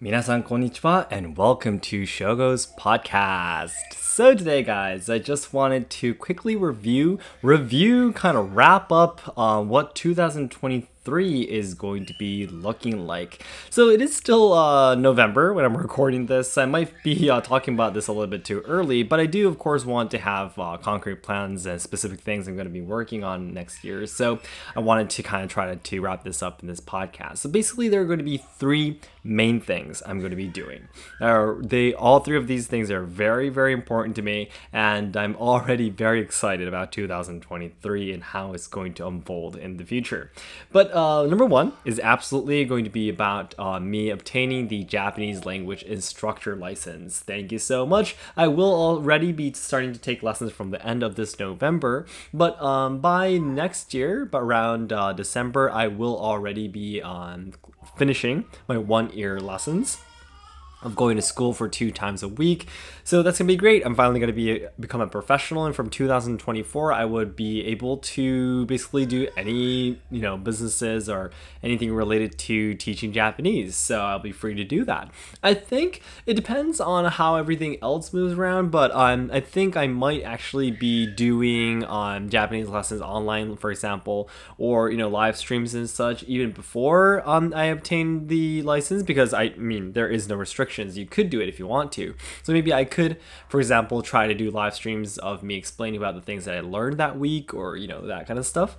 Minasan and welcome to Shogo's podcast. So today guys, I just wanted to quickly review, review, kind of wrap up um, what 2023 3 is going to be looking like. So it is still uh, November when I'm recording this. I might be uh, talking about this a little bit too early, but I do, of course, want to have uh, concrete plans and specific things I'm going to be working on next year. So I wanted to kind of try to, to wrap this up in this podcast. So basically, there are going to be three main things I'm going to be doing. Uh, they all three of these things are very, very important to me, and I'm already very excited about 2023 and how it's going to unfold in the future. But uh, number one is absolutely going to be about uh, me obtaining the Japanese language instructor license. Thank you so much. I will already be starting to take lessons from the end of this November, but um, by next year, but around uh, December, I will already be um, finishing my one year lessons of going to school for two times a week. So that's gonna be great. I'm finally gonna be become a professional, and from 2024, I would be able to basically do any you know businesses or anything related to teaching Japanese. So I'll be free to do that. I think it depends on how everything else moves around, but um, I think I might actually be doing um, Japanese lessons online, for example, or you know live streams and such even before um, I obtain the license because I mean there is no restriction restrictions, you could do it if you want to. So maybe I could, for example, try to do live streams of me explaining about the things that I learned that week or, you know, that kind of stuff.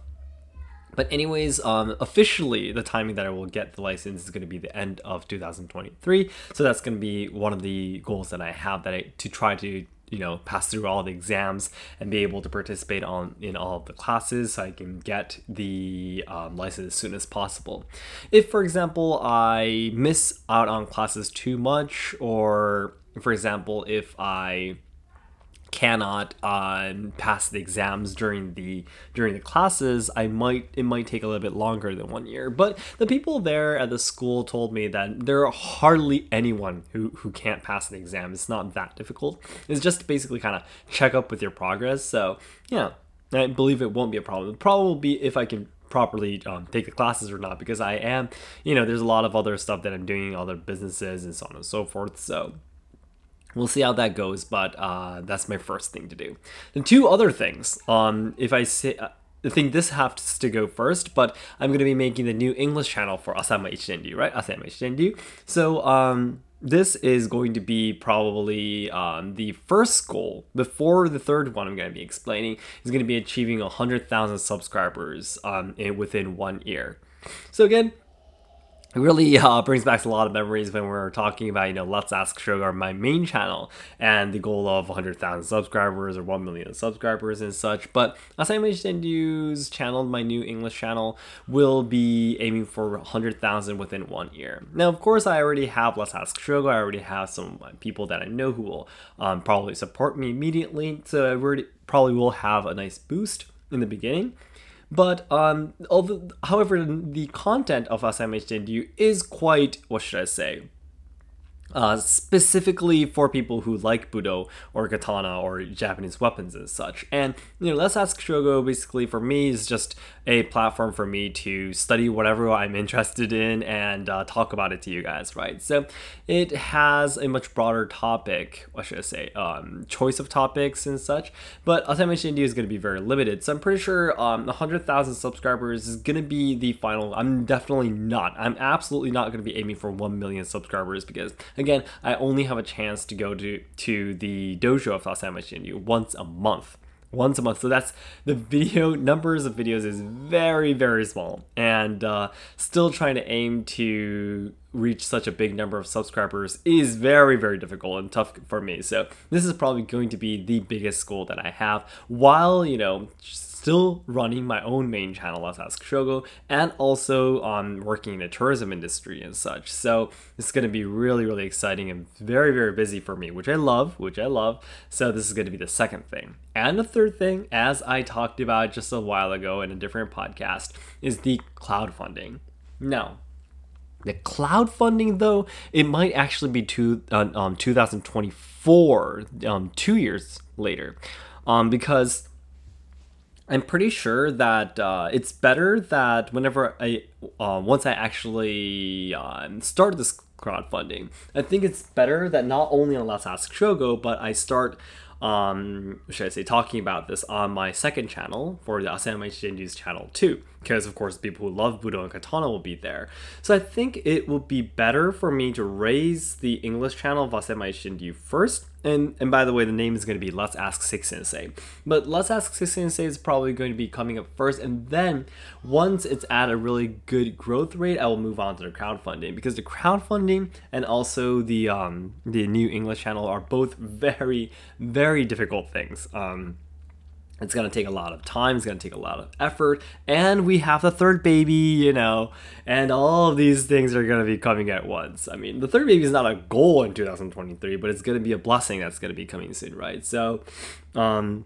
But anyways, um, officially the timing that I will get the license is going to be the end of 2023. So that's going to be one of the goals that I have that I to try to you know pass through all the exams and be able to participate on in all of the classes so i can get the um, license as soon as possible. If for example i miss out on classes too much or for example if i cannot um, pass the exams during the during the classes i might it might take a little bit longer than one year. But the people there at the school told me that there are hardly anyone who who can't pass the exam. It's not that difficult. It's just basically kind of check up with your progress. So yeah i believe it won't be a problem. The problem will be if i can properly um, take the classes or not because i am you know there's a lot of other stuff that i'm doing other businesses and so on and so forth. So we'll see how that goes but uh, that's my first thing to do the two other things um, if i say uh, I think this has to go first, but I'm going to be making the new English channel for Asama Ichidenryu, right? Asama Ichidenryu. So, um, this is going to be probably um, the first goal before the third one I'm going to be explaining is going to be achieving 100,000 subscribers um, in, within one year. So again, it really uh, brings back a lot of memories when we are talking about, you know, Let's Ask Shogo, my main channel, and the goal of 100,000 subscribers or 1 million subscribers and such. But as I mentioned, use channel, my new English channel, will be aiming for 100,000 within one year. Now, of course, I already have Let's Ask Shogo. I already have some people that I know who will um, probably support me immediately. So I already probably will have a nice boost in the beginning. But um, although, however, the content of Asami is quite, what should I say, uh, specifically for people who like Budo or Katana or Japanese weapons and such. And, you know, Let's Ask Shogo basically for me is just a platform for me to study whatever I'm interested in and uh, talk about it to you guys, right? So it has a much broader topic, what should I say, um, choice of topics and such. But Asami India is going to be very limited. So I'm pretty sure um, 100,000 subscribers is going to be the final. I'm definitely not. I'm absolutely not going to be aiming for 1 million subscribers because Again, I only have a chance to go to to the dojo of Asama Shinryu once a month. Once a month. So that's the video numbers of videos is very, very small. And uh, still trying to aim to reach such a big number of subscribers is very, very difficult and tough for me. So this is probably going to be the biggest goal that I have while, you know, still running my own main channel as Ask Shogo and also on um, working in the tourism industry and such. So it's going to be really, really exciting and very, very busy for me, which I love, which I love. So this is going to be the second thing. And the third thing, as I talked about just a while ago in a different podcast, is the crowdfunding. Now, the crowdfunding, though, it might actually be two, uh, um, 2024, um, two years later, um, because I'm pretty sure that uh, it's better that whenever I, uh, once I actually um, start this crowdfunding, I think it's better that not only on Let's Ask Shogo, but I start um, should I say, talking about this on my second channel for the Asama Shinju's channel too, because of course people who love Budo and Katana will be there. So I think it would be better for me to raise the English channel of Asama Shinju first, and and by the way, the name is going to be Let's Ask Six Sensei. But Let's Ask Six Sensei is probably going to be coming up first, and then once it's at a really good growth rate, I will move on to the crowdfunding because the crowdfunding and also the um the new English channel are both very very difficult things. Um, it's going to take a lot of time, it's going to take a lot of effort, and we have the third baby, you know, and all of these things are going to be coming at once. I mean, the third baby is not a goal in 2023, but it's going to be a blessing that's going to be coming soon, right? So, um,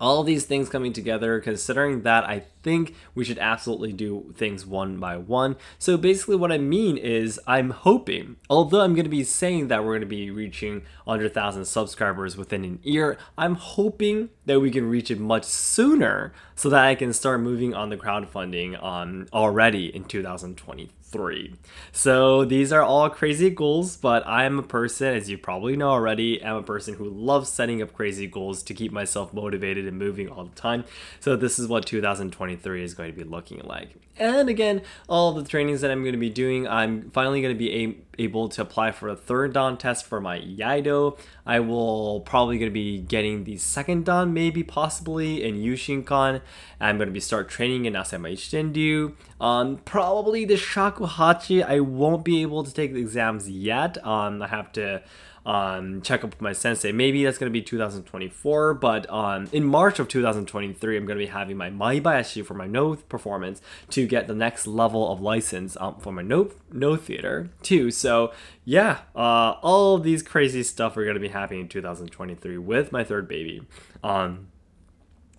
all these things coming together, considering that I think we should absolutely do things one by one. So basically, what I mean is, I'm hoping, although I'm going to be saying that we're going to be reaching 100,000 subscribers within an year, I'm hoping that we can reach it much sooner so that I can start moving on the crowdfunding um, already in 2023 three. So these are all crazy goals, but I'm a person, as you probably know already, I'm a person who loves setting up crazy goals to keep myself motivated and moving all the time. So this is what 2023 is going to be looking like. And again, all the trainings that I'm going to be doing, I'm finally going to be a- able to apply for a third Dan test for my Iaido. I will probably going to be getting the second Dan, maybe possibly in Yushinkan. I'm going to be start training in Asama Shinryu. Um, probably the Shakuhachi, I won't be able to take the exams yet. Um, I have to um, check up with my sensei. Maybe that's going to be 2024, but um, in March of 2023, I'm going to be having my Maibayashi for my Noh performance to get the next level of license um, for my no Noh theater too. So yeah, uh, all of these crazy stuff are going to be happening in 2023 with my third baby. Um,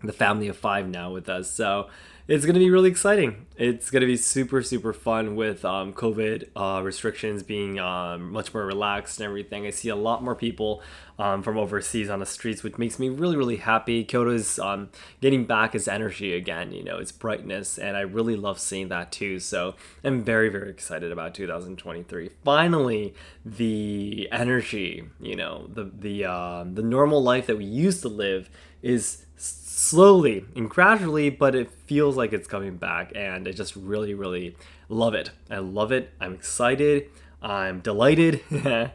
the family of five now with us. So it's going to be really exciting. It's going to be super, super fun with um, COVID uh, restrictions being um, much more relaxed and everything. I see a lot more people um, from overseas on the streets, which makes me really, really happy. Kyoto is um, getting back its energy again, you know, its brightness, and I really love seeing that too. So I'm very, very excited about 2023. Finally, the energy, you know, the the uh, the normal life that we used to live is slowly and gradually, but it feels like it's coming back, and I just really, really love it. I love it. I'm excited. I'm delighted.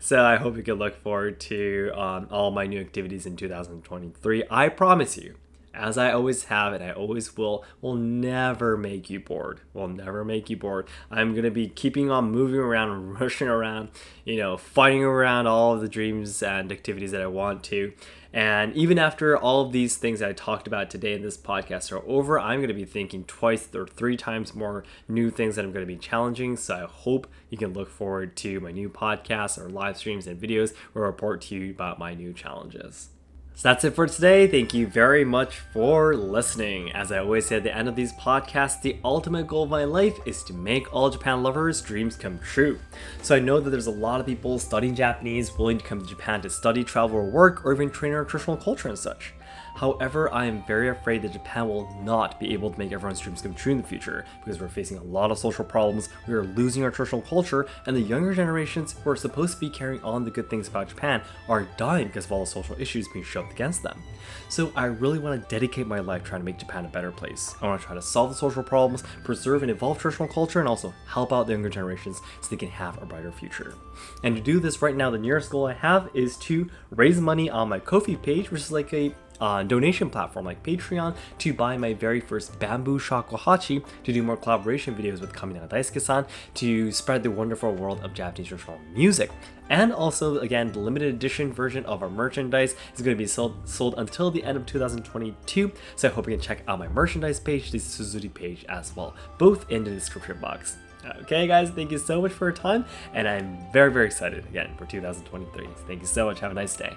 so I hope you can look forward to um, all my new activities in 2023. I promise you, as I always have and I always will, will never make you bored. Will never make you bored. I'm gonna be keeping on moving around, rushing around, you know, fighting around all of the dreams and activities that I want to. And even after all of these things that I talked about today in this podcast are over, I'm going to be thinking twice or three times more new things that I'm going to be challenging. So I hope you can look forward to my new podcasts or live streams and videos where I report to you about my new challenges. So that's it for today. Thank you very much for listening. As I always say at the end of these podcasts, the ultimate goal of my life is to make all Japan lovers' dreams come true. So I know that there's a lot of people studying Japanese, willing to come to Japan to study, travel, or work, or even train our traditional culture and such. However, I am very afraid that Japan will not be able to make everyone's dreams come true in the future because we're facing a lot of social problems, we are losing our traditional culture, and the younger generations who are supposed to be carrying on the good things about Japan are dying because of all the social issues being shoved against them. So I really want to dedicate my life trying to make Japan a better place. I want to try to solve the social problems, preserve and evolve traditional culture, and also help out the younger generations so they can have a brighter future. And to do this right now, the nearest goal I have is to raise money on my Ko-fi page, which is like a uh, donation platform like Patreon to buy my very first bamboo shakuhachi to do more collaboration videos with Kamina Daisuke-san to spread the wonderful world of Japanese traditional music. And also, again, the limited edition version of our merchandise is going to be sold, sold until the end of 2022. So I hope you can check out my merchandise page, the Suzuri page as well, both in the description box. Okay, guys, thank you so much for your time, and I'm very, very excited again for 2023. Thank you so much. Have a nice day.